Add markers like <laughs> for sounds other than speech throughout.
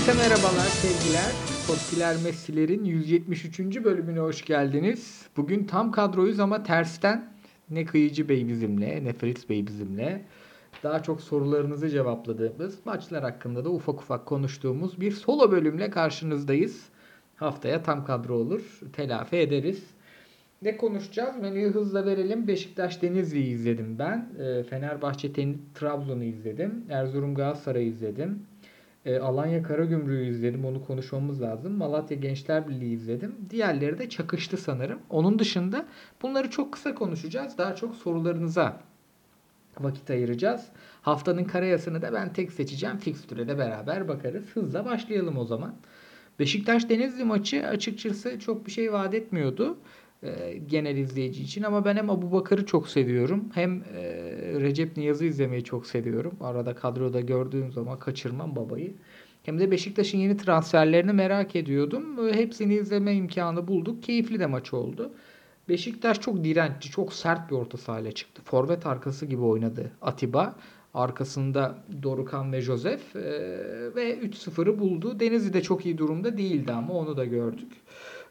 Herkese merhabalar sevgiler. Popüler Messi'lerin 173. bölümüne hoş geldiniz. Bugün tam kadroyuz ama tersten ne Kıyıcı Bey bizimle ne Fritz Bey bizimle. Daha çok sorularınızı cevapladığımız, maçlar hakkında da ufak ufak konuştuğumuz bir solo bölümle karşınızdayız. Haftaya tam kadro olur. Telafi ederiz. Ne konuşacağız? Menüyü hızla verelim. Beşiktaş Denizli'yi izledim ben. Ee, Fenerbahçe Trabzon'u izledim. Erzurum Galatasaray'ı izledim. E, Alanya Karagümrük'ü izledim. Onu konuşmamız lazım. Malatya Gençler Birliği izledim. Diğerleri de çakıştı sanırım. Onun dışında bunları çok kısa konuşacağız. Daha çok sorularınıza vakit ayıracağız. Haftanın karayasını da ben tek seçeceğim. Fikstüre de beraber bakarız. Hızla başlayalım o zaman. Beşiktaş Denizli maçı açıkçası çok bir şey vaat etmiyordu e, genel izleyici için ama ben hem Abu Bakar'ı çok seviyorum hem e, Recep Niyaz'ı izlemeyi çok seviyorum. Arada kadroda gördüğüm zaman kaçırmam babayı. Hem de Beşiktaş'ın yeni transferlerini merak ediyordum. E, hepsini izleme imkanı bulduk. Keyifli de maç oldu. Beşiktaş çok dirençli, çok sert bir orta sahayla çıktı. Forvet arkası gibi oynadı Atiba. Arkasında Dorukan ve Josef e, ve 3-0'ı buldu. Denizli de çok iyi durumda değildi ama onu da gördük.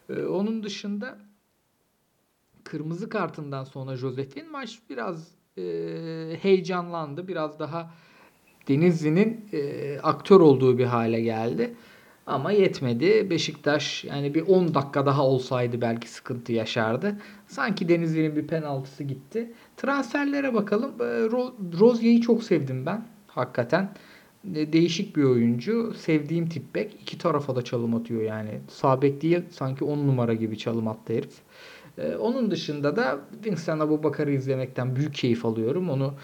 E, onun dışında kırmızı kartından sonra Josef'in maç biraz e, heyecanlandı. Biraz daha Denizli'nin e, aktör olduğu bir hale geldi. Ama yetmedi. Beşiktaş yani bir 10 dakika daha olsaydı belki sıkıntı yaşardı. Sanki Denizli'nin bir penaltısı gitti. Transferlere bakalım. E, Rozier'i çok sevdim ben. Hakikaten. E, değişik bir oyuncu. Sevdiğim tip bek. İki tarafa da çalım atıyor yani. Sağ değil sanki 10 numara gibi çalım attı herif. Ee, onun dışında da Vincent Abu Bakar'ı izlemekten büyük keyif alıyorum. Onu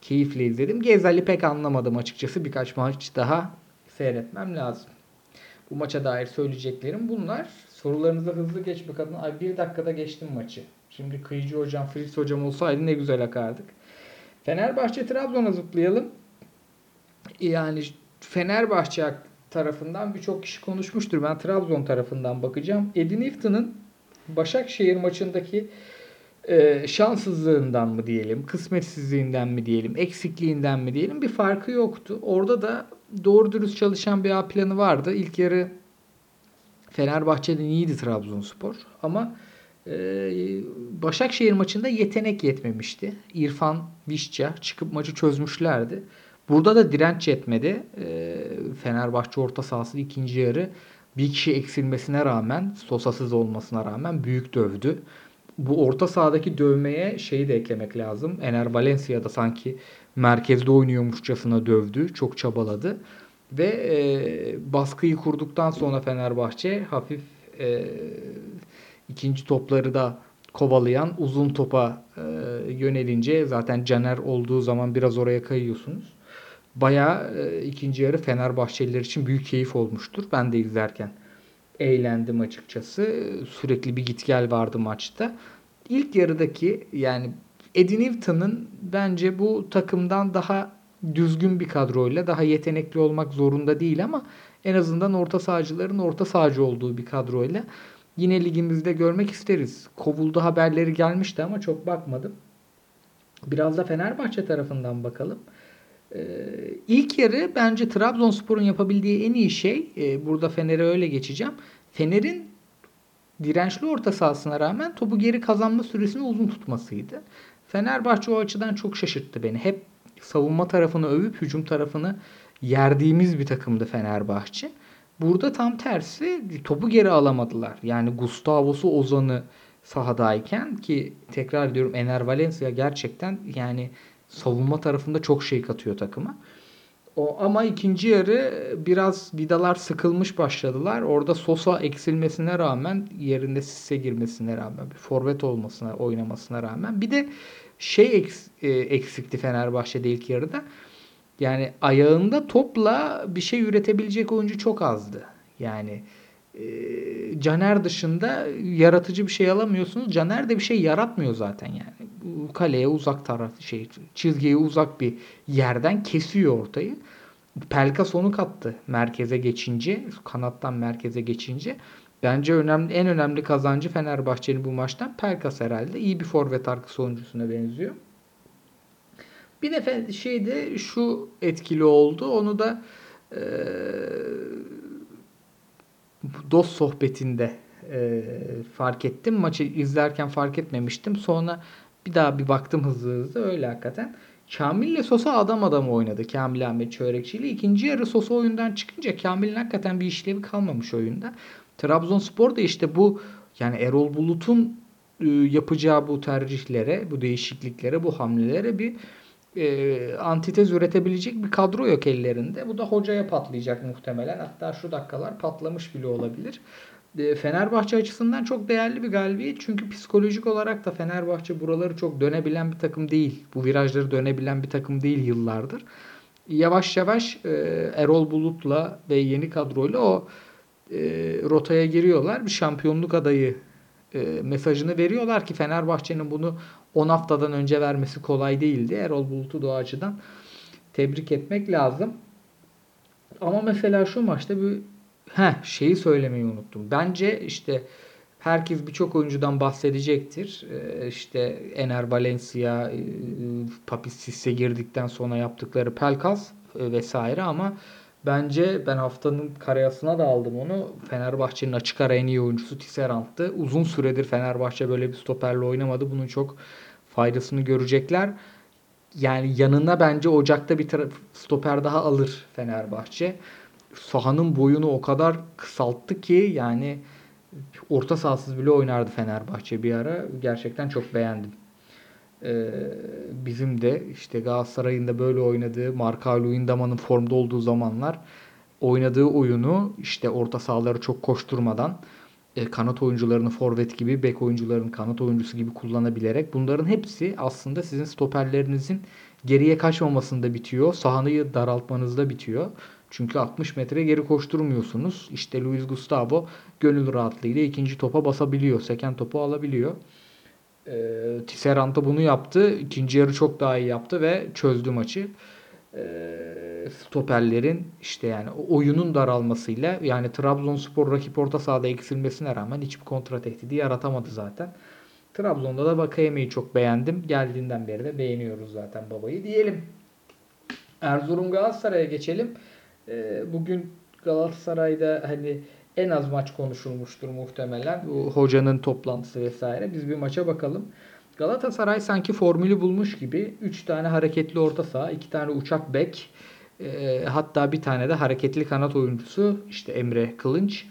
keyifle izledim. Gezal'i pek anlamadım açıkçası. Birkaç maç daha seyretmem lazım. Bu maça dair söyleyeceklerim bunlar. Sorularınıza hızlı geç bakalım. Ay bir dakikada geçtim maçı. Şimdi Kıyıcı hocam, Fritz hocam olsaydı ne güzel akardık. Fenerbahçe Trabzon'a zıplayalım. Yani Fenerbahçe tarafından birçok kişi konuşmuştur. Ben Trabzon tarafından bakacağım. Edin Ifton'ın Başakşehir maçındaki e, şanssızlığından mı diyelim, kısmetsizliğinden mi diyelim, eksikliğinden mi diyelim bir farkı yoktu. Orada da doğru dürüst çalışan bir A planı vardı. İlk yarı Fenerbahçe'den iyiydi Trabzonspor ama e, Başakşehir maçında yetenek yetmemişti. İrfan, Vişça çıkıp maçı çözmüşlerdi. Burada da direnç yetmedi. E, Fenerbahçe orta sahası ikinci yarı bir kişi eksilmesine rağmen, Sosa'sız olmasına rağmen büyük dövdü. Bu orta sahadaki dövmeye şeyi de eklemek lazım. Ener Valencia da sanki merkezde oynuyormuşçasına dövdü. Çok çabaladı. Ve e, baskıyı kurduktan sonra Fenerbahçe hafif e, ikinci topları da kovalayan uzun topa e, yönelince zaten Caner olduğu zaman biraz oraya kayıyorsunuz. Baya e, ikinci yarı Fenerbahçeliler için büyük keyif olmuştur. Ben de izlerken eğlendim açıkçası. Sürekli bir git gel vardı maçta. İlk yarıdaki yani Eddie Newton'ın bence bu takımdan daha düzgün bir kadroyla daha yetenekli olmak zorunda değil ama en azından orta sahacıların orta sahacı olduğu bir kadroyla yine ligimizde görmek isteriz. Kovuldu haberleri gelmişti ama çok bakmadım. Biraz da Fenerbahçe tarafından bakalım. Ee, ilk yarı bence Trabzonspor'un yapabildiği en iyi şey e, burada Fener'e öyle geçeceğim. Fener'in dirençli orta sahasına rağmen topu geri kazanma süresini uzun tutmasıydı. Fenerbahçe o açıdan çok şaşırttı beni. Hep savunma tarafını övüp hücum tarafını yerdiğimiz bir takımdı Fenerbahçe. Burada tam tersi topu geri alamadılar. Yani Gustavo'su Ozan'ı sahadayken ki tekrar ediyorum Ener Valencia gerçekten yani savunma tarafında çok şey katıyor takıma. O, ama ikinci yarı biraz vidalar sıkılmış başladılar. Orada Sosa eksilmesine rağmen yerinde Sisse girmesine rağmen bir forvet olmasına oynamasına rağmen bir de şey eks, e, eksikti Fenerbahçe'de ilk yarıda. Yani ayağında topla bir şey üretebilecek oyuncu çok azdı. Yani e, Caner dışında yaratıcı bir şey alamıyorsunuz. Caner de bir şey yaratmıyor zaten yani kaleye uzak taraf şey çizgiye uzak bir yerden kesiyor ortayı. Pelkas onu kattı merkeze geçince, kanattan merkeze geçince. Bence önemli en önemli kazancı Fenerbahçe'nin bu maçtan Pelkas herhalde. iyi bir forvet arkası oyuncusuna benziyor. Bir de şeyde şu etkili oldu. Onu da e, dost sohbetinde e, fark ettim. Maçı izlerken fark etmemiştim. Sonra bir daha bir baktım hızlı hızlı öyle hakikaten. Kamil'le Sosa adam adam oynadı. Kamil Ahmet Çörekçi ile. İkinci yarı Sosa oyundan çıkınca Kamil'in hakikaten bir işlevi kalmamış oyunda. Trabzonspor da işte bu yani Erol Bulut'un e, yapacağı bu tercihlere, bu değişikliklere, bu hamlelere bir e, antitez üretebilecek bir kadro yok ellerinde. Bu da hocaya patlayacak muhtemelen. Hatta şu dakikalar patlamış bile olabilir. E, Fenerbahçe açısından çok değerli bir galibiyet. Çünkü psikolojik olarak da Fenerbahçe buraları çok dönebilen bir takım değil. Bu virajları dönebilen bir takım değil yıllardır. Yavaş yavaş e, Erol Bulut'la ve yeni kadroyla o e, rotaya giriyorlar. Bir şampiyonluk adayı mesajını veriyorlar ki Fenerbahçe'nin bunu 10 haftadan önce vermesi kolay değildi. Erol Bulut'u da o açıdan tebrik etmek lazım. Ama mesela şu maçta bir heh, şeyi söylemeyi unuttum. Bence işte herkes birçok oyuncudan bahsedecektir. Ee, işte Ener Valencia, e, Papis Sisse girdikten sonra yaptıkları Pelkas e, vesaire ama Bence ben haftanın karayasına da aldım onu. Fenerbahçe'nin açık ara en iyi oyuncusu Tisserant'tı. Uzun süredir Fenerbahçe böyle bir stoperle oynamadı. Bunun çok faydasını görecekler. Yani yanına bence Ocak'ta bir stoper daha alır Fenerbahçe. Sahanın boyunu o kadar kısalttı ki yani orta sahasız bile oynardı Fenerbahçe bir ara. Gerçekten çok beğendim. Ee, bizim de işte Galatasaray'ın da böyle oynadığı Marka Luyendama'nın formda olduğu zamanlar oynadığı oyunu işte orta sahaları çok koşturmadan e, kanat oyuncularını forvet gibi, bek oyuncularını kanat oyuncusu gibi kullanabilerek bunların hepsi aslında sizin stoperlerinizin geriye kaçmamasında bitiyor. Sahanıyı daraltmanızda bitiyor. Çünkü 60 metre geri koşturmuyorsunuz. İşte Luis Gustavo gönül rahatlığıyla ikinci topa basabiliyor. Seken topu alabiliyor. E, Tisserant'a bunu yaptı. İkinci yarı çok daha iyi yaptı ve çözdü maçı. E, stoperlerin işte yani oyunun daralmasıyla yani Trabzonspor rakip orta sahada eksilmesine rağmen hiçbir kontra tehdidi yaratamadı zaten. Trabzon'da da Vakayeme'yi çok beğendim. Geldiğinden beri de beğeniyoruz zaten babayı diyelim. Erzurum Galatasaray'a geçelim. E, bugün Galatasaray'da hani en az maç konuşulmuştur muhtemelen. Bu hocanın toplantısı vesaire. Biz bir maça bakalım. Galatasaray sanki formülü bulmuş gibi 3 tane hareketli orta saha, 2 tane uçak bek, e, hatta bir tane de hareketli kanat oyuncusu işte Emre Kılınç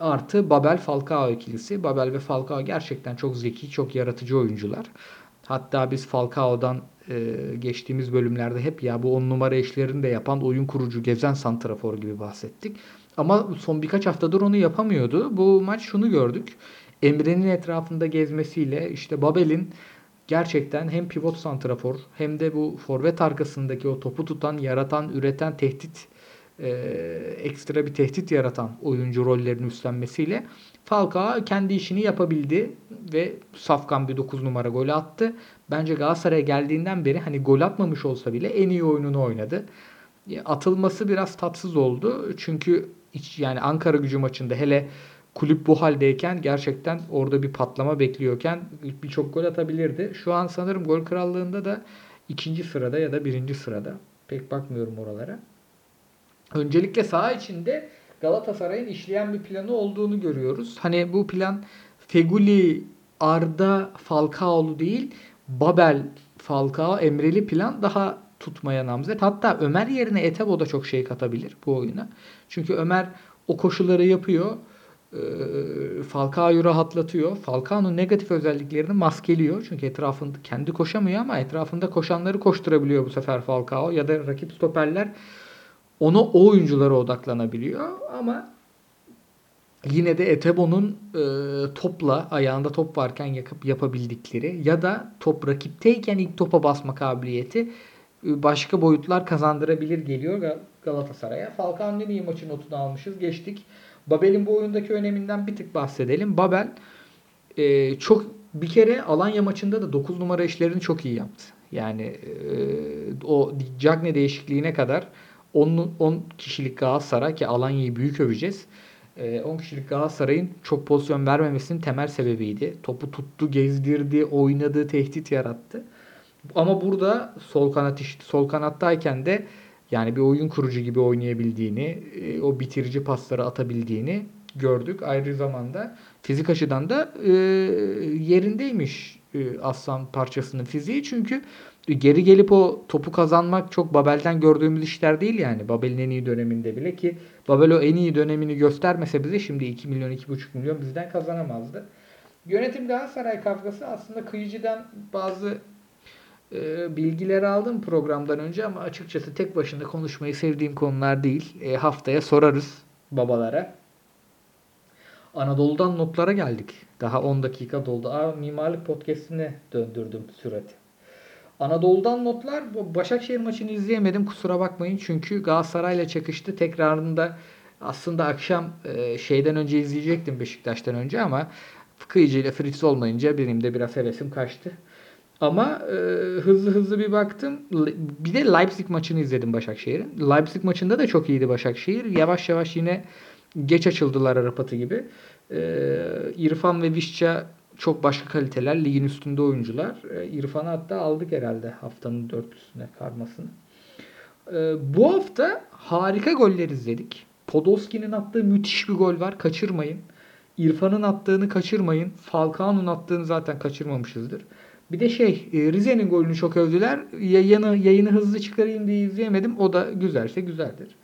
artı Babel Falcao ikilisi. Babel ve Falcao gerçekten çok zeki, çok yaratıcı oyuncular. Hatta biz Falcao'dan e, geçtiğimiz bölümlerde hep ya bu on numara eşlerini de yapan oyun kurucu gezen santrafor gibi bahsettik. Ama son birkaç haftadır onu yapamıyordu. Bu maç şunu gördük. Emre'nin etrafında gezmesiyle işte Babel'in gerçekten hem pivot santrafor hem de bu forvet arkasındaki o topu tutan, yaratan, üreten, tehdit e, ekstra bir tehdit yaratan oyuncu rollerini üstlenmesiyle Falcao kendi işini yapabildi ve safkan bir 9 numara gol attı. Bence Galatasaray'a geldiğinden beri hani gol atmamış olsa bile en iyi oyununu oynadı. Atılması biraz tatsız oldu. Çünkü hiç, yani Ankara gücü maçında hele kulüp bu haldeyken gerçekten orada bir patlama bekliyorken birçok gol atabilirdi. Şu an sanırım gol krallığında da ikinci sırada ya da birinci sırada. Pek bakmıyorum oralara. Öncelikle saha içinde Galatasaray'ın işleyen bir planı olduğunu görüyoruz. Hani bu plan Feguli, Arda, Falcao'lu değil, Babel, Falcao, Emreli plan daha tutmaya namzet. Hatta Ömer yerine Etebo da çok şey katabilir bu oyuna. Çünkü Ömer o koşuları yapıyor. Falcao'yu rahatlatıyor. Falcao'nun negatif özelliklerini maskeliyor. Çünkü etrafında kendi koşamıyor ama etrafında koşanları koşturabiliyor bu sefer Falcao. Ya da rakip stoperler ona o oyunculara odaklanabiliyor. Ama yine de Etebo'nun e, topla ayağında top varken yakıp yapabildikleri ya da top rakipteyken ilk topa basma kabiliyeti başka boyutlar kazandırabilir geliyor Galatasaray'a. Falcao'nun en iyi maçı notunu almışız. Geçtik. Babel'in bu oyundaki öneminden bir tık bahsedelim. Babel e, çok bir kere Alanya maçında da 9 numara işlerini çok iyi yaptı. Yani e, o Cagne değişikliğine kadar 10, 10 kişilik Galatasaray ki Alanya'yı büyük öveceğiz. 10 kişilik Galatasaray'ın çok pozisyon vermemesinin temel sebebiydi. Topu tuttu, gezdirdi, oynadı, tehdit yarattı. Ama burada sol kanat işte sol kanattayken de yani bir oyun kurucu gibi oynayabildiğini, e, o bitirici pasları atabildiğini gördük ayrı zamanda. Fizik açıdan da e, yerindeymiş e, aslan parçasının fiziği. Çünkü geri gelip o topu kazanmak çok Babel'den gördüğümüz işler değil yani. Babel'in en iyi döneminde bile ki Babel o en iyi dönemini göstermese bize şimdi 2 milyon 2,5 milyon bizden kazanamazdı. Yönetim Galatasaray kavgası aslında kıyıcıdan bazı e, bilgileri aldım programdan önce ama açıkçası tek başına konuşmayı sevdiğim konular değil. E, haftaya sorarız babalara. Anadolu'dan notlara geldik. Daha 10 dakika doldu. Aa, mimarlık podcastine döndürdüm sürati. Anadolu'dan notlar. Bu Başakşehir maçını izleyemedim kusura bakmayın. Çünkü Galatasaray'la çakıştı. Tekrarında aslında akşam e, şeyden önce izleyecektim Beşiktaş'tan önce ama Kıyıcı ile Fritz olmayınca benim de biraz hevesim kaçtı. Ama e, hızlı hızlı bir baktım. Bir de Leipzig maçını izledim Başakşehir'in. Leipzig maçında da çok iyiydi Başakşehir. Yavaş yavaş yine geç açıldılar Arapatı gibi. E, İrfan ve Vişça çok başka kaliteler. Ligin üstünde oyuncular. E, İrfan'ı hatta aldık herhalde haftanın dörtlüsüne karmasını. E, bu hafta harika goller izledik. Podolski'nin attığı müthiş bir gol var. Kaçırmayın. İrfan'ın attığını kaçırmayın. Falcao'nun attığını zaten kaçırmamışızdır. Bir de şey e, Rize'nin golünü çok övdüler. Yayını, yayını hızlı çıkarayım diye izleyemedim. O da güzelse güzeldir.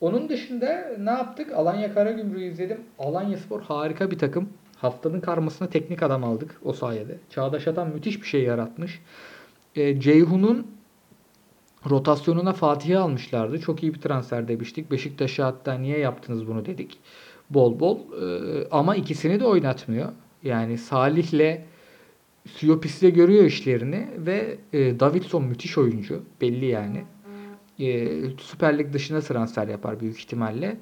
Onun dışında ne yaptık? Alanya Karagümrük'ü izledim. Alanya Spor harika bir takım. Haftanın karmasına teknik adam aldık o sayede. Çağdaş Atan müthiş bir şey yaratmış. E, Ceyhun'un rotasyonuna Fatih'i almışlardı. Çok iyi bir transfer demiştik. Beşiktaş'a hatta niye yaptınız bunu dedik. Bol bol. E, ama ikisini de oynatmıyor. Yani Salih'le Siopis'le görüyor işlerini ve e, Davidson müthiş oyuncu. Belli yani. E, Süper Lig dışına transfer yapar büyük ihtimalle.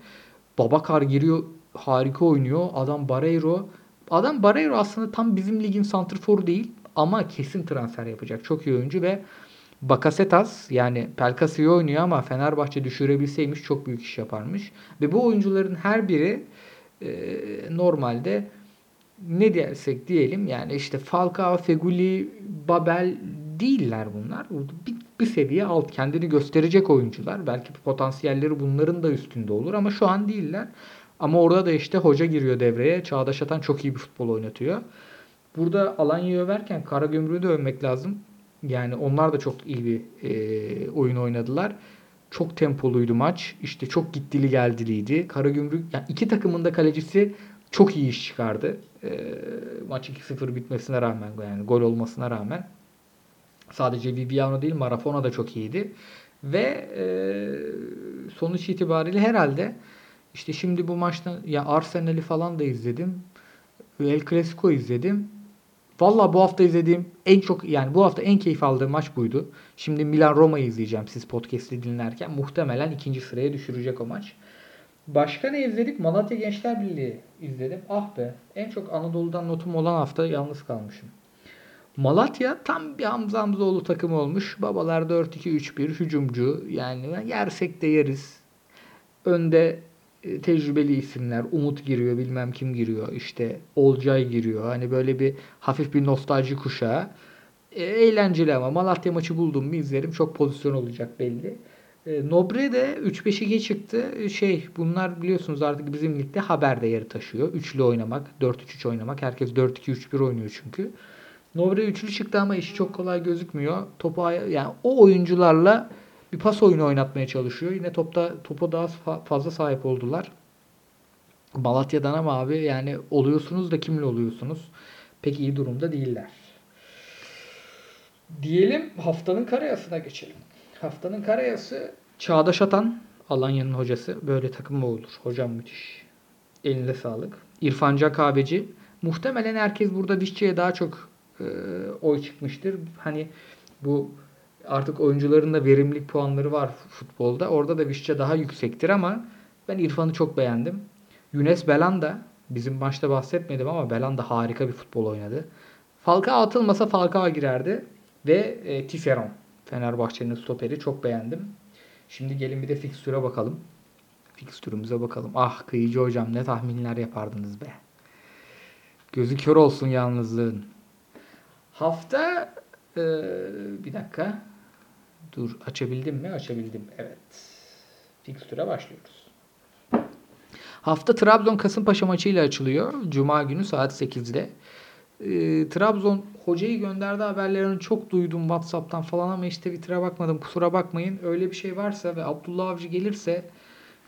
Babakar giriyor harika oynuyor. Adam Barreiro. Adam Barreiro aslında tam bizim ligin santrforu değil ama kesin transfer yapacak. Çok iyi oyuncu ve Bakasetas yani Pelkas iyi oynuyor ama Fenerbahçe düşürebilseymiş çok büyük iş yaparmış. Ve bu oyuncuların her biri e, normalde ne dersek diyelim yani işte Falcao, Feguli, Babel değiller bunlar. Bir, bir seviye alt kendini gösterecek oyuncular. Belki potansiyelleri bunların da üstünde olur ama şu an değiller. Ama orada da işte hoca giriyor devreye. Çağdaş Atan çok iyi bir futbol oynatıyor. Burada Alanya'yı överken Karagümrük'ü de övmek lazım. Yani onlar da çok iyi bir e, oyun oynadılar. Çok tempoluydu maç. İşte çok gittili geldiliydi. Karagümrük yani iki takımın da kalecisi çok iyi iş çıkardı. E, maç 2-0 bitmesine rağmen yani gol olmasına rağmen sadece Viviano değil Marafona da çok iyiydi. Ve e, sonuç itibariyle herhalde işte şimdi bu maçta ya Arsenal'i falan da izledim. El Clasico izledim. Valla bu hafta izlediğim en çok yani bu hafta en keyif aldığım maç buydu. Şimdi Milan Roma'yı izleyeceğim siz podcast'i dinlerken. Muhtemelen ikinci sıraya düşürecek o maç. Başka ne izledik? Malatya Gençler Birliği izledim. Ah be. En çok Anadolu'dan notum olan hafta yalnız kalmışım. Malatya tam bir Hamza Hamzoğlu takımı olmuş. Babalar 4-2-3-1 hücumcu. Yani yersek de yeriz. Önde tecrübeli isimler. Umut giriyor bilmem kim giriyor. işte Olcay giriyor. Hani böyle bir hafif bir nostalji kuşağı. E, eğlenceli ama Malatya maçı buldum mu izlerim. Çok pozisyon olacak belli. E, Nobre de 3-5-2 çıktı. E, şey bunlar biliyorsunuz artık bizim ligde haber değeri taşıyor. Üçlü oynamak, 4-3-3 oynamak. Herkes 4-2-3-1 oynuyor çünkü. Nobre üçlü çıktı ama işi çok kolay gözükmüyor. Topu yani o oyuncularla bir pas oyunu oynatmaya çalışıyor. Yine topta topa daha fazla sahip oldular. Malatya'dan ama abi yani oluyorsunuz da kimle oluyorsunuz? Pek iyi durumda değiller. Diyelim haftanın karayasına geçelim. Haftanın karayası Çağdaş Atan, Alanya'nın hocası. Böyle takım mı olur? Hocam müthiş. Elinde sağlık. İrfan Kahveci. Muhtemelen herkes burada Vişçe'ye daha çok e, oy çıkmıştır. Hani bu artık oyuncuların da verimlilik puanları var futbolda. Orada da Vişçe daha yüksektir ama ben İrfan'ı çok beğendim. Yunes Belanda bizim maçta bahsetmedim ama Belanda harika bir futbol oynadı. Falcao atılmasa Falcao girerdi ve e, Tiferon Fenerbahçe'nin stoperi çok beğendim. Şimdi gelin bir de fikstüre bakalım. Fikstürümüze bakalım. Ah kıyıcı hocam ne tahminler yapardınız be. Gözü kör olsun yalnızlığın. Hafta ee, bir dakika. Dur açabildim mi? Açabildim. Evet. Fikstüre başlıyoruz. Hafta Trabzon Kasımpaşa maçıyla açılıyor. Cuma günü saat 8'de. Ee, Trabzon hocayı gönderdi haberlerini çok duydum WhatsApp'tan falan ama işte bitire bakmadım. Kusura bakmayın. Öyle bir şey varsa ve Abdullah Avcı gelirse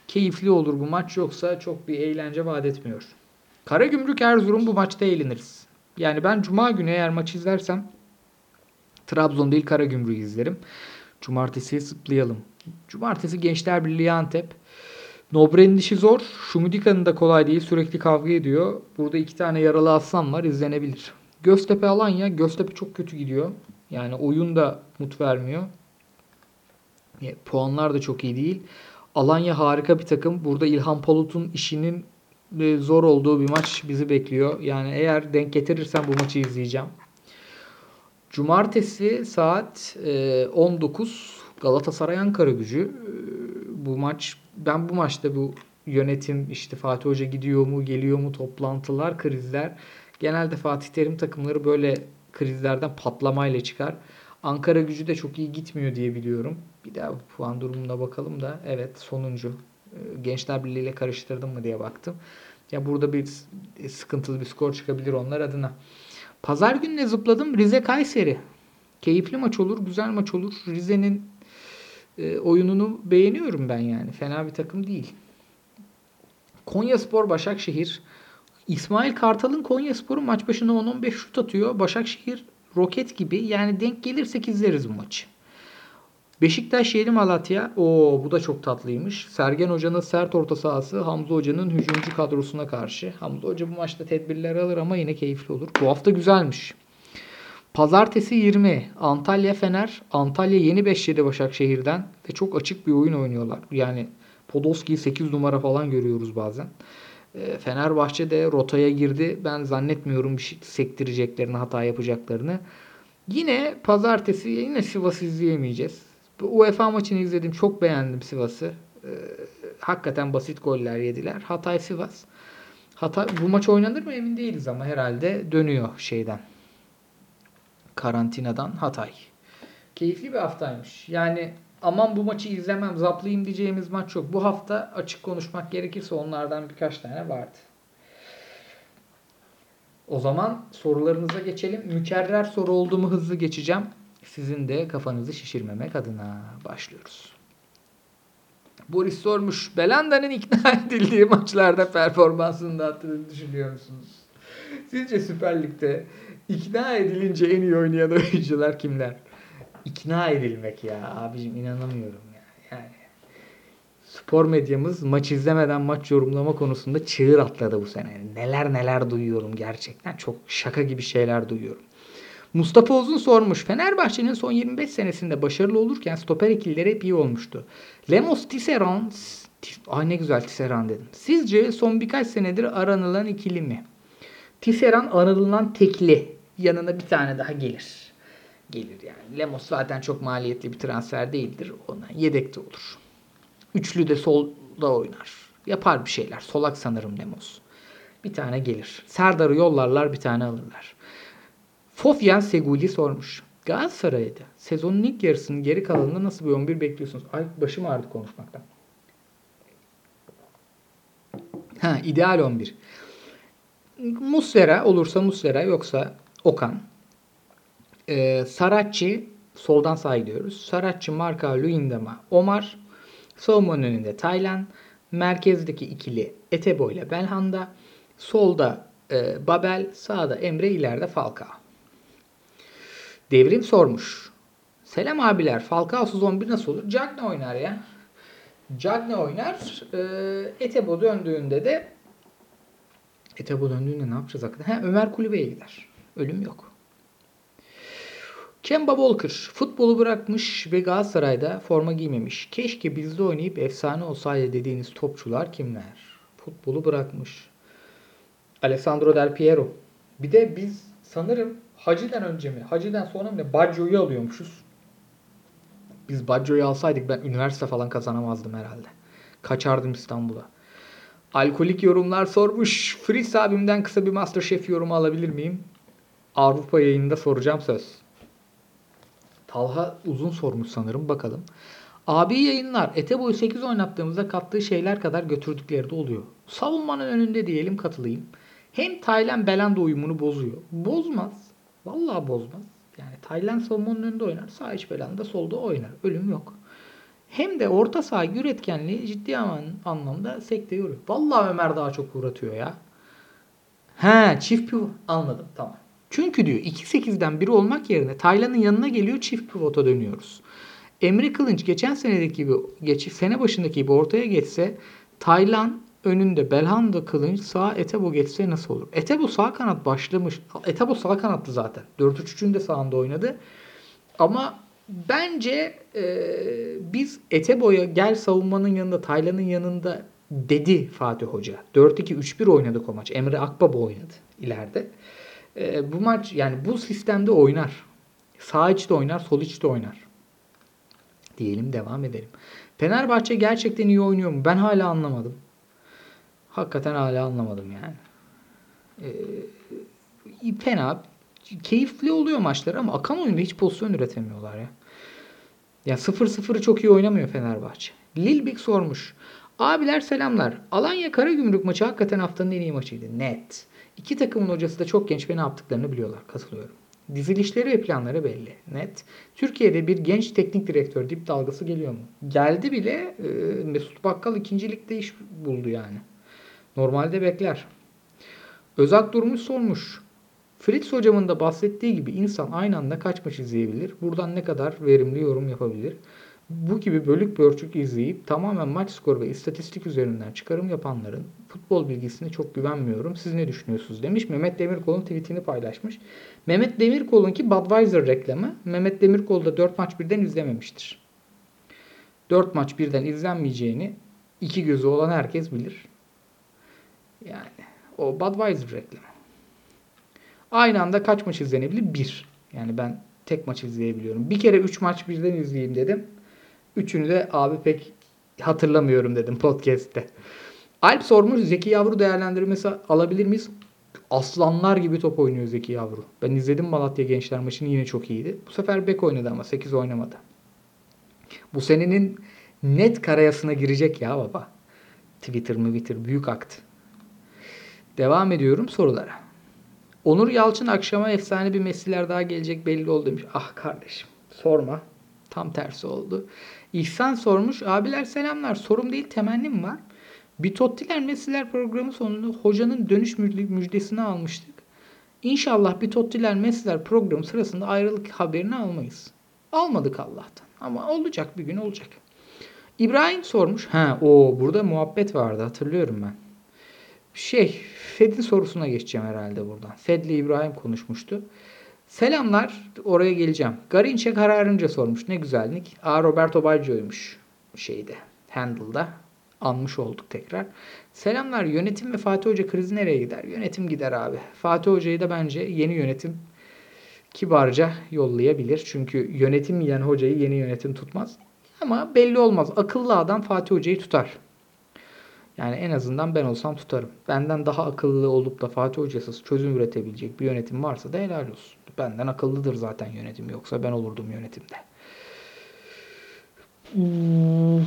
keyifli olur bu maç yoksa çok bir eğlence vaat etmiyor. Karagümrük Erzurum bu maçta eğleniriz. Yani ben cuma günü eğer maç izlersem Trabzon değil Karagümrük izlerim. Cumartesiye zıplayalım. Cumartesi Gençler Birliği Antep. Nobre'nin işi zor. Şumudika'nın da kolay değil. Sürekli kavga ediyor. Burada iki tane yaralı aslan var. izlenebilir. Göztepe Alanya. Göztepe çok kötü gidiyor. Yani oyun da mut vermiyor. E, puanlar da çok iyi değil. Alanya harika bir takım. Burada İlhan Palut'un işinin e, zor olduğu bir maç bizi bekliyor. Yani eğer denk getirirsem bu maçı izleyeceğim. Cumartesi saat 19 e, Galatasaray Ankara gücü. E, bu maç ben bu maçta bu yönetim işte Fatih Hoca gidiyor mu geliyor mu toplantılar krizler. Genelde Fatih Terim takımları böyle krizlerden patlamayla çıkar. Ankara gücü de çok iyi gitmiyor diye biliyorum. Bir daha puan durumuna bakalım da evet sonuncu. E, Gençler Birliği ile karıştırdım mı diye baktım. Ya burada bir sıkıntılı bir skor çıkabilir onlar adına. Pazar gününe zıpladım. Rize Kayseri. Keyifli maç olur, güzel maç olur. Rize'nin e, oyununu beğeniyorum ben yani. Fena bir takım değil. Konya Spor Başakşehir. İsmail Kartal'ın Konya Spor'u maç başına 10-15 şut atıyor. Başakşehir roket gibi. Yani denk gelirsek izleriz bu maçı. Beşiktaş Yeni Malatya. O bu da çok tatlıymış. Sergen Hoca'nın sert orta sahası Hamza Hoca'nın hücumcu kadrosuna karşı. Hamza Hoca bu maçta tedbirler alır ama yine keyifli olur. Bu hafta güzelmiş. Pazartesi 20 Antalya Fener. Antalya yeni 5 yedi Başakşehir'den ve çok açık bir oyun oynuyorlar. Yani Podolski'yi 8 numara falan görüyoruz bazen. Ee, Fenerbahçe de rotaya girdi. Ben zannetmiyorum bir şey sektireceklerini, hata yapacaklarını. Yine pazartesi yine Sivas izleyemeyeceğiz. Bu UEFA maçını izledim. Çok beğendim Sivas'ı. Ee, hakikaten basit goller yediler. Hatay Sivas. Hatay, bu maç oynanır mı emin değiliz ama herhalde dönüyor şeyden. Karantinadan Hatay. Keyifli bir haftaymış. Yani aman bu maçı izlemem, zaplayayım diyeceğimiz maç yok. Bu hafta açık konuşmak gerekirse onlardan birkaç tane vardı. O zaman sorularınıza geçelim. Mükerrer soru olduğumu hızlı geçeceğim. Sizin de kafanızı şişirmemek adına başlıyoruz. Boris sormuş. Belanda'nın ikna <laughs> edildiği maçlarda performansını da attığını düşünüyor musunuz? Sizce Süper Lig'de ikna edilince en iyi oynayan <laughs> oyuncular kimler? İkna edilmek ya abicim inanamıyorum ya. Yani spor medyamız maç izlemeden maç yorumlama konusunda çığır atladı bu sene. Neler neler duyuyorum gerçekten. Çok şaka gibi şeyler duyuyorum. Mustafa Uzun sormuş. Fenerbahçe'nin son 25 senesinde başarılı olurken stoper ikilileri hep iyi olmuştu. Lemos Tisserand Ay ne güzel Tisserand dedim. Sizce son birkaç senedir aranılan ikili mi? Tisserand aranılan tekli. Yanına bir tane daha gelir. Gelir yani. Lemos zaten çok maliyetli bir transfer değildir. Ona yedekte olur. Üçlü de solda oynar. Yapar bir şeyler. Solak sanırım Lemos. Bir tane gelir. Serdar'ı yollarlar bir tane alırlar. Fofyan Seguli sormuş. Galatasaray'da sezonun ilk yarısının geri kalanında nasıl bir 11 bekliyorsunuz? Ay başım ağrıdı konuşmaktan. Ha ideal 11. Muslera olursa Muslera yoksa Okan. Ee, Saracchi soldan sağa gidiyoruz. Saracchi, Marka, Luindama, Omar. Savunmanın önünde Taylan. Merkezdeki ikili Etebo ile Belhanda. Solda e, Babel, sağda Emre, ileride Falcao. Devrim sormuş. Selam abiler. Falcao'suz 11 nasıl olur? Cagne oynar ya. Cagne oynar. E, Etebo döndüğünde de Etebo döndüğünde ne yapacağız hakikaten? Ha, Ömer Kulübe'ye gider. Ölüm yok. Kemba Walker futbolu bırakmış ve Galatasaray'da forma giymemiş. Keşke bizde oynayıp efsane olsaydı dediğiniz topçular kimler? Futbolu bırakmış. Alessandro Del Piero. Bir de biz sanırım Hacı'den önce mi? Hacı'den sonra mı ne? Baggio'yu alıyormuşuz. Biz Baggio'yu alsaydık ben üniversite falan kazanamazdım herhalde. Kaçardım İstanbul'a. Alkolik yorumlar sormuş. Fritz abimden kısa bir Masterchef yorumu alabilir miyim? Avrupa yayında soracağım söz. Talha uzun sormuş sanırım. Bakalım. Abi yayınlar. Ete boyu 8 oynattığımızda kattığı şeyler kadar götürdükleri de oluyor. Savunmanın önünde diyelim katılayım. Hem Taylan Belanda uyumunu bozuyor. Bozmaz. Vallahi bozmaz. Yani Taylan savunmanın önünde oynar. Sağ iç Belanda solda oynar. Ölüm yok. Hem de orta saha üretkenliği ciddi anlamda sekte yoruyor. Vallahi Ömer daha çok uğratıyor ya. He çift pivot. Anladım tamam. Çünkü diyor 2-8'den biri olmak yerine Taylan'ın yanına geliyor çift pivota dönüyoruz. Emre Kılınç geçen senedeki gibi, geç, sene başındaki gibi ortaya geçse Taylan önünde Belhanda Kılınç sağ Etebo geçse nasıl olur? Etebo sağ kanat başlamış. Etebo sağ kanattı zaten. 4-3-3'ün de sağında oynadı. Ama bence e, biz Etebo'ya gel savunmanın yanında Taylan'ın yanında dedi Fatih Hoca. 4-2-3-1 oynadık o maç. Emre Akbaba oynadı ileride. E, bu maç yani bu sistemde oynar. Sağ içte oynar, sol içte oynar. Diyelim devam edelim. Fenerbahçe gerçekten iyi oynuyor mu? Ben hala anlamadım. Hakikaten hala anlamadım yani. Ee, fena. Keyifli oluyor maçlar ama akan oyunda hiç pozisyon üretemiyorlar ya. Ya 0-0'ı çok iyi oynamıyor Fenerbahçe. Lilbik sormuş. Abiler selamlar. Alanya Karagümrük maçı hakikaten haftanın en iyi maçıydı. Net. İki takımın hocası da çok genç ve ne yaptıklarını biliyorlar. Katılıyorum. Dizilişleri ve planları belli. Net. Türkiye'de bir genç teknik direktör dip dalgası geliyor mu? Geldi bile e, Mesut Bakkal ikincilikte iş buldu yani. Normalde bekler. Özak Durmuş sormuş. Fritz hocamın da bahsettiği gibi insan aynı anda kaç maç izleyebilir? Buradan ne kadar verimli yorum yapabilir? Bu gibi bölük pörçük izleyip tamamen maç skoru ve istatistik üzerinden çıkarım yapanların futbol bilgisine çok güvenmiyorum. Siz ne düşünüyorsunuz demiş. Mehmet Demirkol'un tweetini paylaşmış. Mehmet Demirkol'un ki Budweiser reklamı. Mehmet Demirkol da 4 maç birden izlememiştir. 4 maç birden izlenmeyeceğini iki gözü olan herkes bilir. Yani o Budweiser reklamı. Aynı anda kaç maç izlenebilir? Bir. Yani ben tek maç izleyebiliyorum. Bir kere 3 maç birden izleyeyim dedim. Üçünü de abi pek hatırlamıyorum dedim podcast'te. Alp sormuş Zeki Yavru değerlendirmesi alabilir miyiz? Aslanlar gibi top oynuyor Zeki Yavru. Ben izledim Malatya Gençler maçını yine çok iyiydi. Bu sefer bek oynadı ama 8 oynamadı. Bu senenin net karayasına girecek ya baba. Twitter mı Twitter büyük akt. Devam ediyorum sorulara. Onur Yalçın akşama efsane bir Messi'ler daha gelecek belli oldu demiş. Ah kardeşim sorma. Tam tersi oldu. İhsan sormuş. Abiler selamlar. Sorum değil temennim var. Bitottiler Messi'ler programı sonunda hocanın dönüş müjdesini almıştık. İnşallah Bitottiler Messi'ler programı sırasında ayrılık haberini almayız. Almadık Allah'tan. Ama olacak bir gün olacak. İbrahim sormuş. Ha o burada muhabbet vardı hatırlıyorum ben. Şey Fed'in sorusuna geçeceğim herhalde buradan. Fed'le İbrahim konuşmuştu. Selamlar. Oraya geleceğim. Garinç'e kararınca sormuş. Ne güzellik. A Roberto Baggio'ymuş şeyde. Handle'da. Anmış olduk tekrar. Selamlar. Yönetim ve Fatih Hoca krizi nereye gider? Yönetim gider abi. Fatih Hoca'yı da bence yeni yönetim kibarca yollayabilir. Çünkü yönetim yiyen hocayı yeni yönetim tutmaz. Ama belli olmaz. Akıllı adam Fatih Hoca'yı tutar. Yani en azından ben olsam tutarım. Benden daha akıllı olup da Fatih Hoca'sız çözüm üretebilecek bir yönetim varsa da helal olsun. Benden akıllıdır zaten yönetim yoksa ben olurdum yönetimde.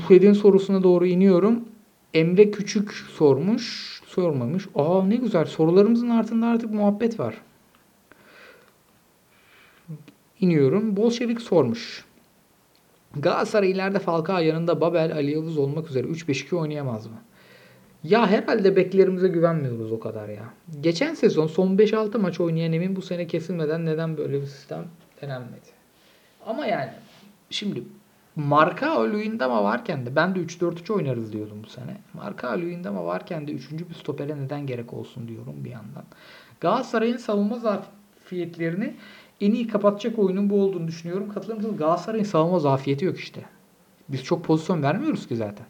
Fed'in sorusuna doğru iniyorum. Emre Küçük sormuş. Sormamış. Aa ne güzel. Sorularımızın altında artık muhabbet var. İniyorum. Bolşevik sormuş. Galatasaray ileride Falcao yanında Babel, Ali Yıldız olmak üzere 3-5-2 oynayamaz mı? Ya herhalde beklerimize güvenmiyoruz o kadar ya. Geçen sezon son 5-6 maç oynayan Emin bu sene kesilmeden neden böyle bir sistem denenmedi? Ama yani şimdi Marka Luyendama varken de ben de 3-4-3 oynarız diyordum bu sene. Marka Luyendama varken de 3. bir stopere neden gerek olsun diyorum bir yandan. Galatasaray'ın savunma zafiyetlerini en iyi kapatacak oyunun bu olduğunu düşünüyorum. Katılır mısınız? Galatasaray'ın savunma zafiyeti yok işte. Biz çok pozisyon vermiyoruz ki zaten.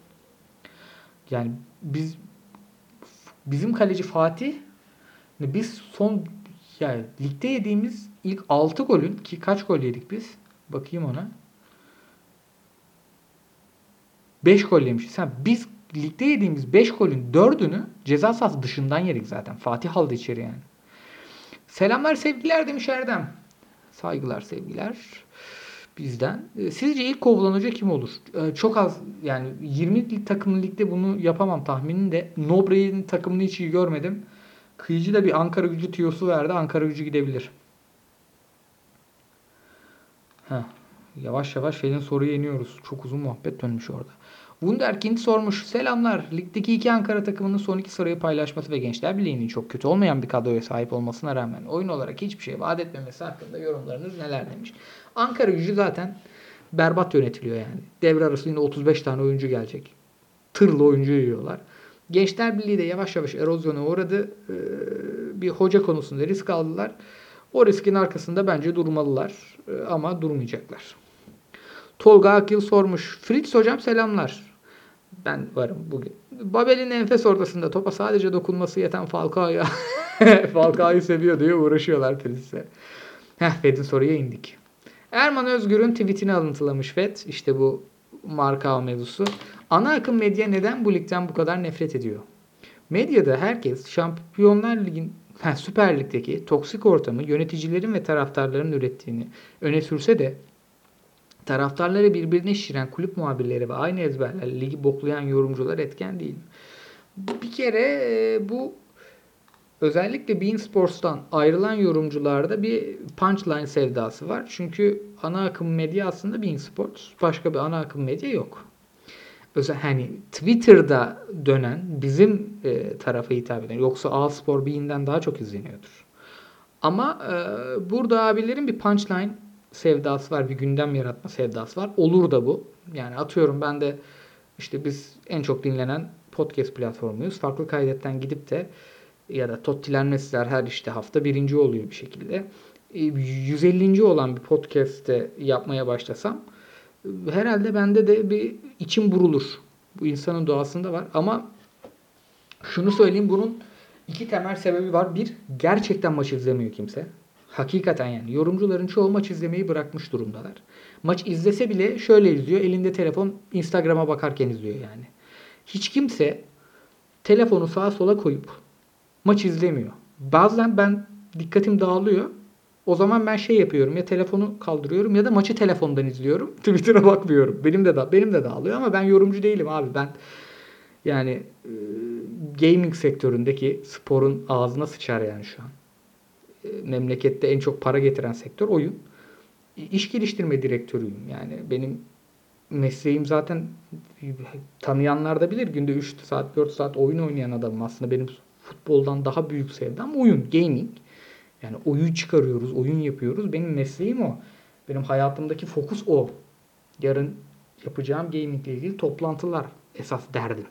Yani biz bizim kaleci Fatih biz son yani ligde yediğimiz ilk 6 golün ki kaç gol yedik biz? Bakayım ona. 5 gol yemişiz. Sen biz ligde yediğimiz 5 golün 4'ünü ceza sahası dışından yedik zaten. Fatih aldı içeri yani. Selamlar sevgiler demiş Erdem. Saygılar sevgiler. Bizden. E, sizce ilk kovulan kim olur? E, çok az yani 20 takımlı ligde bunu yapamam tahminin de. Nobre'nin takımını hiç iyi görmedim. Kıyıcı da bir Ankara gücü tiyosu verdi. Ankara gücü gidebilir. Heh. Yavaş yavaş Felin soruyu yeniyoruz. Çok uzun muhabbet dönmüş orada. Wunderkind sormuş. Selamlar. Ligdeki iki Ankara takımının son iki sırayı paylaşması ve Gençler Birliği'nin çok kötü olmayan bir kadroya sahip olmasına rağmen oyun olarak hiçbir şey vaat etmemesi hakkında yorumlarınız neler demiş. Ankara gücü zaten berbat yönetiliyor yani. Devre arası yine 35 tane oyuncu gelecek. Tırlı oyuncu yiyorlar. Gençler Birliği de yavaş yavaş erozyona uğradı. Ee, bir hoca konusunda risk aldılar. O riskin arkasında bence durmalılar. Ee, ama durmayacaklar. Tolga Akil sormuş. Fritz hocam selamlar. Ben varım bugün. Babel'in enfes ortasında topa sadece dokunması yeten Falcao'ya <laughs> Falcao'yu seviyor diye uğraşıyorlar Fritz'e. Heh Fed'in soruya indik. Erman Özgür'ün tweetini alıntılamış Fed. İşte bu marka mevzusu. Ana akım medya neden bu ligden bu kadar nefret ediyor? Medyada herkes Şampiyonlar Ligi'nin Süper Lig'deki toksik ortamı yöneticilerin ve taraftarların ürettiğini öne sürse de taraftarları birbirine şişiren kulüp muhabirleri ve aynı ezberlerle ligi boklayan yorumcular etken değil. Bir kere e, bu özellikle Bein Sports'tan ayrılan yorumcularda bir punchline sevdası var. Çünkü ana akım medya aslında Bein Sports. Başka bir ana akım medya yok. Özel, hani Twitter'da dönen bizim e, tarafa hitap eden yoksa A Spor Bein'den daha çok izleniyordur. Ama e, burada abilerin bir punchline sevdası var, bir gündem yaratma sevdası var. Olur da bu. Yani atıyorum ben de işte biz en çok dinlenen podcast platformuyuz. Farklı kaydetten gidip de ya da Tottiler Messi'ler her işte hafta birinci oluyor bir şekilde. 150. E, olan bir podcast'te yapmaya başlasam herhalde bende de bir içim burulur. Bu insanın doğasında var ama şunu söyleyeyim bunun iki temel sebebi var. Bir, gerçekten maç izlemiyor kimse. Hakikaten yani yorumcuların çoğu maç izlemeyi bırakmış durumdalar. Maç izlese bile şöyle izliyor. Elinde telefon Instagram'a bakarken izliyor yani. Hiç kimse telefonu sağa sola koyup maç izlemiyor. Bazen ben dikkatim dağılıyor. O zaman ben şey yapıyorum ya telefonu kaldırıyorum ya da maçı telefondan izliyorum. <laughs> Twitter'a bakmıyorum. Benim de da benim de dağılıyor ama ben yorumcu değilim abi. Ben yani e, gaming sektöründeki sporun ağzına sıçar yani şu an. E, memlekette en çok para getiren sektör oyun. İş geliştirme direktörüyüm. Yani benim mesleğim zaten tanıyanlar da bilir. Günde 3 saat 4 saat oyun oynayan adamım. Aslında benim futboldan daha büyük sevdam oyun, gaming. Yani oyun çıkarıyoruz, oyun yapıyoruz. Benim mesleğim o. Benim hayatımdaki fokus o. Yarın yapacağım gaming ile ilgili toplantılar esas derdim.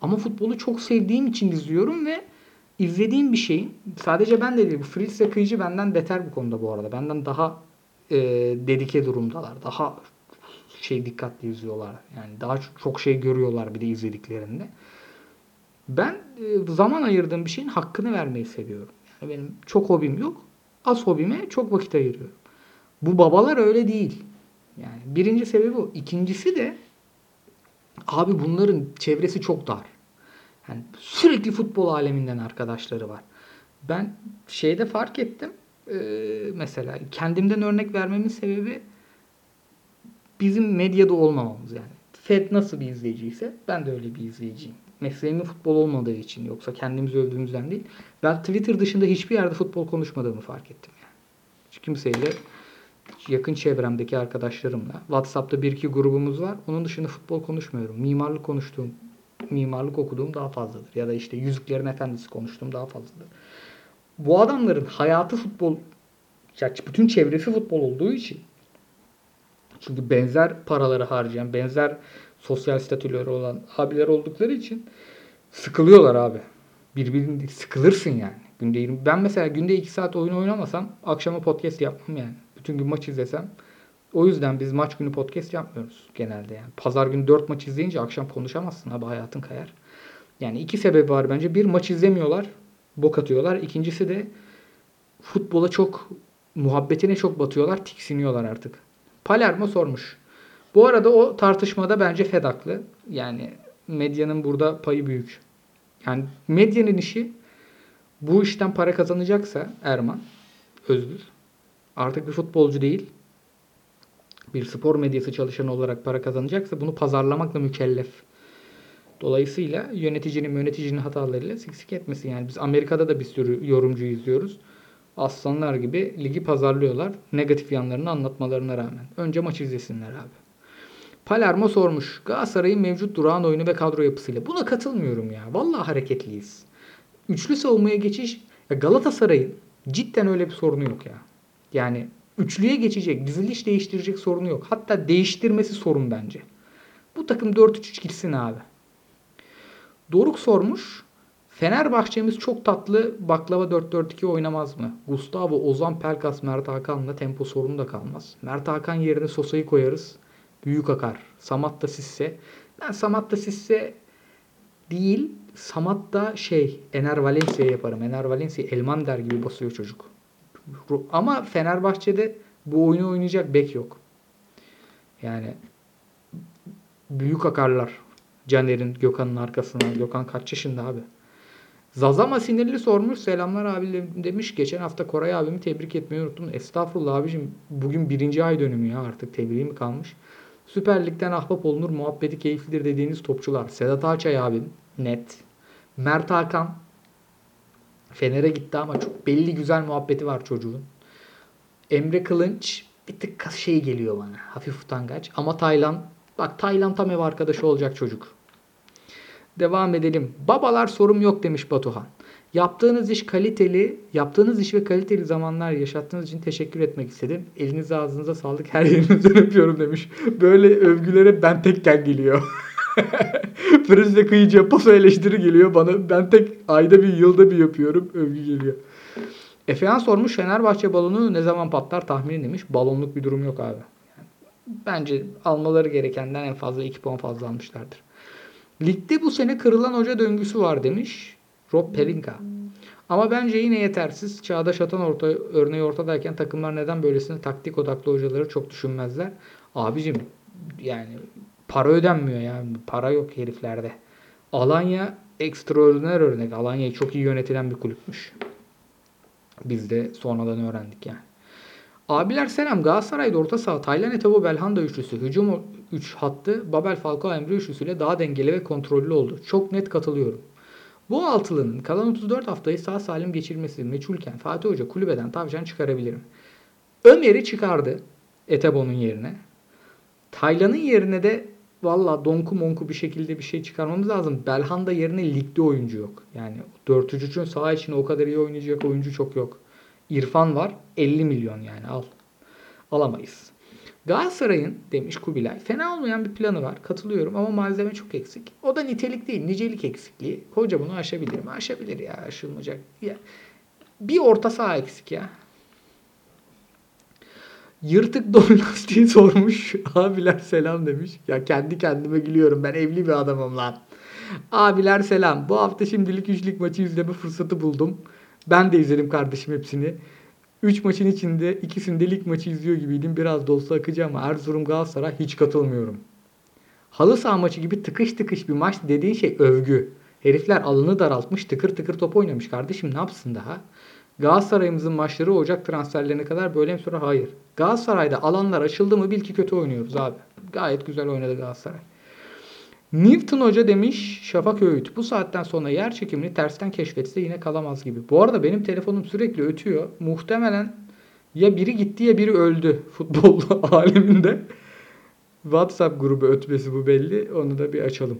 Ama futbolu çok sevdiğim için izliyorum ve izlediğim bir şeyin sadece ben de değil bu Fritz ve Kıyıcı benden beter bu konuda bu arada. Benden daha e, dedike durumdalar. Daha şey dikkatli izliyorlar. Yani daha çok şey görüyorlar bir de izlediklerinde. Ben e, zaman ayırdığım bir şeyin hakkını vermeyi seviyorum. Yani benim çok hobim yok. Az hobime çok vakit ayırıyorum. Bu babalar öyle değil. Yani birinci sebebi bu. İkincisi de abi bunların çevresi çok dar. Yani sürekli futbol aleminden arkadaşları var. Ben şeyde fark ettim. E, mesela kendimden örnek vermemin sebebi bizim medyada olmamamız yani. Fed nasıl bir izleyiciyse ben de öyle bir izleyiciyim. Mesleğimin futbol olmadığı için yoksa kendimizi övdüğümüzden değil. Ben Twitter dışında hiçbir yerde futbol konuşmadığımı fark ettim yani. Hiç kimseyle yakın çevremdeki arkadaşlarımla WhatsApp'ta bir iki grubumuz var. Onun dışında futbol konuşmuyorum. Mimarlık konuştuğum mimarlık okuduğum daha fazladır. Ya da işte Yüzüklerin Efendisi konuştuğum daha fazladır. Bu adamların hayatı futbol, ya bütün çevresi futbol olduğu için çünkü benzer paraları harcayan, benzer sosyal statüleri olan abiler oldukları için sıkılıyorlar abi. Birbirini sıkılırsın yani. Günde 20. Ben mesela günde 2 saat oyun oynamasam akşama podcast yapmam yani. Bütün gün maç izlesem o yüzden biz maç günü podcast yapmıyoruz genelde yani. Pazar günü 4 maç izleyince akşam konuşamazsın abi hayatın kayar. Yani iki sebebi var bence. Bir maç izlemiyorlar, bok atıyorlar. İkincisi de futbola çok muhabbetine çok batıyorlar, tiksiniyorlar artık. Palermo sormuş. Bu arada o tartışmada bence Fed Yani medyanın burada payı büyük. Yani medyanın işi bu işten para kazanacaksa Erman Özgür artık bir futbolcu değil bir spor medyası çalışanı olarak para kazanacaksa bunu pazarlamakla mükellef. Dolayısıyla yöneticinin yöneticinin hatalarıyla siksik etmesin. Yani biz Amerika'da da bir sürü yorumcu izliyoruz. Aslanlar gibi ligi pazarlıyorlar. Negatif yanlarını anlatmalarına rağmen. Önce maç izlesinler abi. Palermo sormuş. Galatasaray'ın mevcut durağan oyunu ve kadro yapısıyla. Buna katılmıyorum ya. Vallahi hareketliyiz. Üçlü savunmaya geçiş. Ya Galatasaray'ın cidden öyle bir sorunu yok ya. Yani üçlüye geçecek, diziliş değiştirecek sorunu yok. Hatta değiştirmesi sorun bence. Bu takım 4-3-3 gitsin abi. Doruk sormuş. Fenerbahçe'miz çok tatlı baklava 4-4-2 oynamaz mı? Gustavo, Ozan, Pelkas, Mert Hakan'la tempo sorunu da kalmaz. Mert Hakan yerine Sosa'yı koyarız. Büyük akar. Samat da Sisse. Ben Samat da Sisse değil. Samat da şey Ener Valencia yaparım. Ener Valencia Elmander gibi basıyor çocuk. Ama Fenerbahçe'de bu oyunu oynayacak bek yok. Yani büyük akarlar. Caner'in Gökhan'ın arkasına. Gökhan kaç yaşında abi? Zazama sinirli sormuş. Selamlar abi demiş. Geçen hafta Koray abimi tebrik etmeyi unuttum. Estağfurullah abicim. Bugün birinci ay dönümü ya artık. Tebriği mi kalmış? Süper Lig'den ahbap olunur. Muhabbeti keyiflidir dediğiniz topçular. Sedat Ağçay abim. Net. Mert Hakan. Fener'e gitti ama çok belli güzel muhabbeti var çocuğun. Emre Kılınç bir tık şey geliyor bana. Hafif utangaç. Ama Taylan bak Taylan tam ev arkadaşı olacak çocuk. Devam edelim. Babalar sorum yok demiş Batuhan. Yaptığınız iş kaliteli, yaptığınız iş ve kaliteli zamanlar yaşattığınız için teşekkür etmek istedim. Elinize ağzınıza sağlık her yerinizden <laughs> öpüyorum demiş. Böyle övgülere ben tekken geliyor. <laughs> Frizle kıyıcıya paso eleştiri geliyor bana. Ben tek ayda bir yılda bir yapıyorum. Övgü geliyor. Efehan sormuş Fenerbahçe balonu ne zaman patlar tahmini demiş. Balonluk bir durum yok abi. Bence almaları gerekenden en fazla 2 puan fazla almışlardır. Ligde bu sene kırılan hoca döngüsü var demiş. Rob Pelinka. Ama bence yine yetersiz. Çağdaş Atan orta, örneği ortadayken takımlar neden böylesine taktik odaklı hocaları çok düşünmezler. Abicim yani para ödenmiyor yani. Para yok heriflerde. Alanya ekstraordiner örnek. Alanya çok iyi yönetilen bir kulüpmüş. Biz de sonradan öğrendik yani. Abiler selam. Galatasaray'da orta saha Taylan Etebo Belhanda üçlüsü. Hücum 3 hattı Babel Falcao Emre üçlüsüyle daha dengeli ve kontrollü oldu. Çok net katılıyorum. Bu altılının kalan 34 haftayı sağ salim geçirmesi meçhulken Fatih Hoca kulübeden tavşan çıkarabilirim. Ömer'i çıkardı Etebo'nun yerine. Taylan'ın yerine de valla donku monku bir şekilde bir şey çıkarmamız lazım. Belhanda yerine ligde oyuncu yok. Yani 4-3-3'ün sağ için o kadar iyi oynayacak oyuncu çok yok. İrfan var 50 milyon yani al. Alamayız. Galatasaray'ın demiş Kubilay fena olmayan bir planı var. Katılıyorum ama malzeme çok eksik. O da nitelik değil nicelik eksikliği. Hoca bunu aşabilir mi? Aşabilir ya aşılmayacak. Ya. Bir orta saha eksik ya. Yırtık <laughs> don lastiği sormuş. Abiler selam demiş. Ya kendi kendime gülüyorum. Ben evli bir adamım lan. Abiler selam. Bu hafta şimdilik üçlük maçı izleme fırsatı buldum. Ben de izledim kardeşim hepsini. 3 maçın içinde ikisinde lig maçı izliyor gibiydim. Biraz da olsa akıcı ama Erzurum Galatasaray hiç katılmıyorum. Halı saha maçı gibi tıkış tıkış bir maç dediğin şey övgü. Herifler alını daraltmış tıkır tıkır top oynamış. Kardeşim ne yapsın daha? Galatasaray'ımızın maçları Ocak transferlerine kadar böyle mi sonra? Hayır. Galatasaray'da alanlar açıldı mı bil ki kötü oynuyoruz abi. Gayet güzel oynadı Galatasaray. Newton Hoca demiş Şafak Öğüt. Bu saatten sonra yer çekimini tersten keşfetse yine kalamaz gibi. Bu arada benim telefonum sürekli ötüyor. Muhtemelen ya biri gitti ya biri öldü <laughs> futbol <laughs> aleminde. WhatsApp grubu ötmesi bu belli. Onu da bir açalım.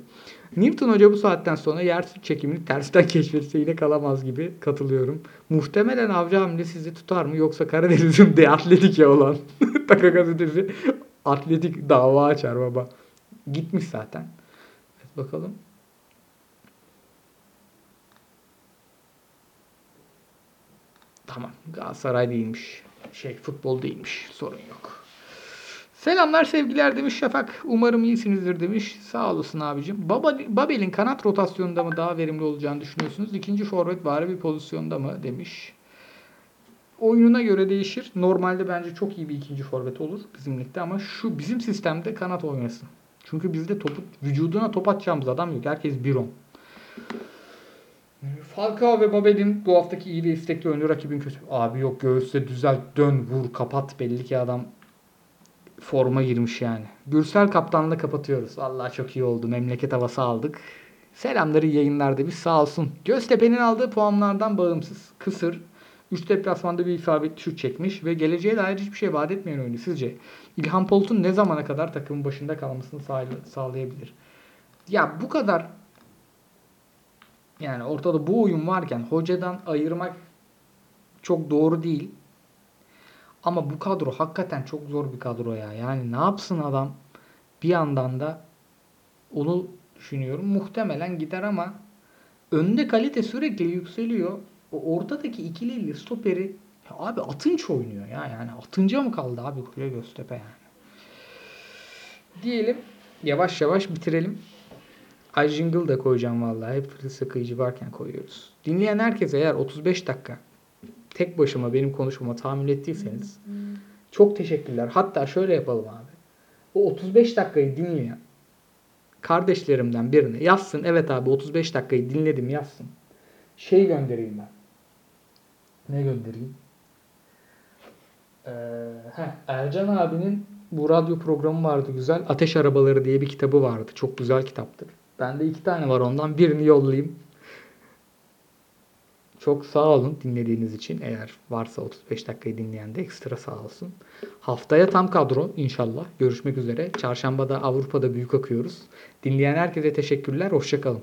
Newton Hoca bu saatten sonra yer çekimini tersten <laughs> keşfetse yine kalamaz gibi katılıyorum. Muhtemelen avcı hamle sizi tutar mı yoksa Karadeniz'in de atletik ya olan Taka gazetesi atletik dava açar baba. Gitmiş zaten. Bakalım. Tamam. Galatasaray değilmiş. Şey futbol değilmiş. Sorun yok. Selamlar sevgiler demiş Şafak. Umarım iyisinizdir demiş. Sağ olasın abicim. Baba, Babel'in kanat rotasyonunda mı daha verimli olacağını düşünüyorsunuz? İkinci forvet bari bir pozisyonda mı demiş. Oyununa göre değişir. Normalde bence çok iyi bir ikinci forvet olur bizim ligde ama şu bizim sistemde kanat oynasın. Çünkü bizde topu vücuduna top atacağımız adam yok. Herkes bir on. Falcao ve Babel'in bu haftaki iyi ve istekli oyunu rakibin kötü. Abi yok göğüste düzelt dön vur kapat belli ki adam forma girmiş yani. Gürsel kaptanla kapatıyoruz. Vallahi çok iyi oldu. Memleket havası aldık. Selamları yayınlarda biz sağ olsun. Göztepe'nin aldığı puanlardan bağımsız. Kısır. 3 deplasmanda bir isabet şut çekmiş ve geleceğe dair hiçbir şey vaat etmeyen oyuncu sizce. İlhan Polt'un ne zamana kadar takımın başında kalmasını sağla- sağlayabilir? Ya bu kadar yani ortada bu oyun varken hocadan ayırmak çok doğru değil. Ama bu kadro hakikaten çok zor bir kadro ya. Yani ne yapsın adam? Bir yandan da onu düşünüyorum. Muhtemelen gider ama önde kalite sürekli yükseliyor. O ortadaki ikiliyle stoperi abi Atınç oynuyor ya. Yani Atınç'a mı kaldı abi Kule Göztepe yani. Diyelim yavaş yavaş bitirelim. Ay jingle da koyacağım vallahi. Hep kıyıcı varken koyuyoruz. Dinleyen herkese eğer 35 dakika tek başıma benim konuşmama tahammül ettiyseniz çok teşekkürler. Hatta şöyle yapalım abi. O 35 dakikayı dinleyen kardeşlerimden birine yazsın. Evet abi 35 dakikayı dinledim yazsın. Şey göndereyim ben. Ne göndereyim? Ee, heh, Ercan abinin bu radyo programı vardı güzel. Ateş Arabaları diye bir kitabı vardı. Çok güzel kitaptır. Bende iki tane var ondan. Birini yollayayım. Çok sağ olun dinlediğiniz için. Eğer varsa 35 dakikayı dinleyen de ekstra sağ olsun. Haftaya tam kadro inşallah. Görüşmek üzere. Çarşambada Avrupa'da büyük akıyoruz. Dinleyen herkese teşekkürler. Hoşçakalın.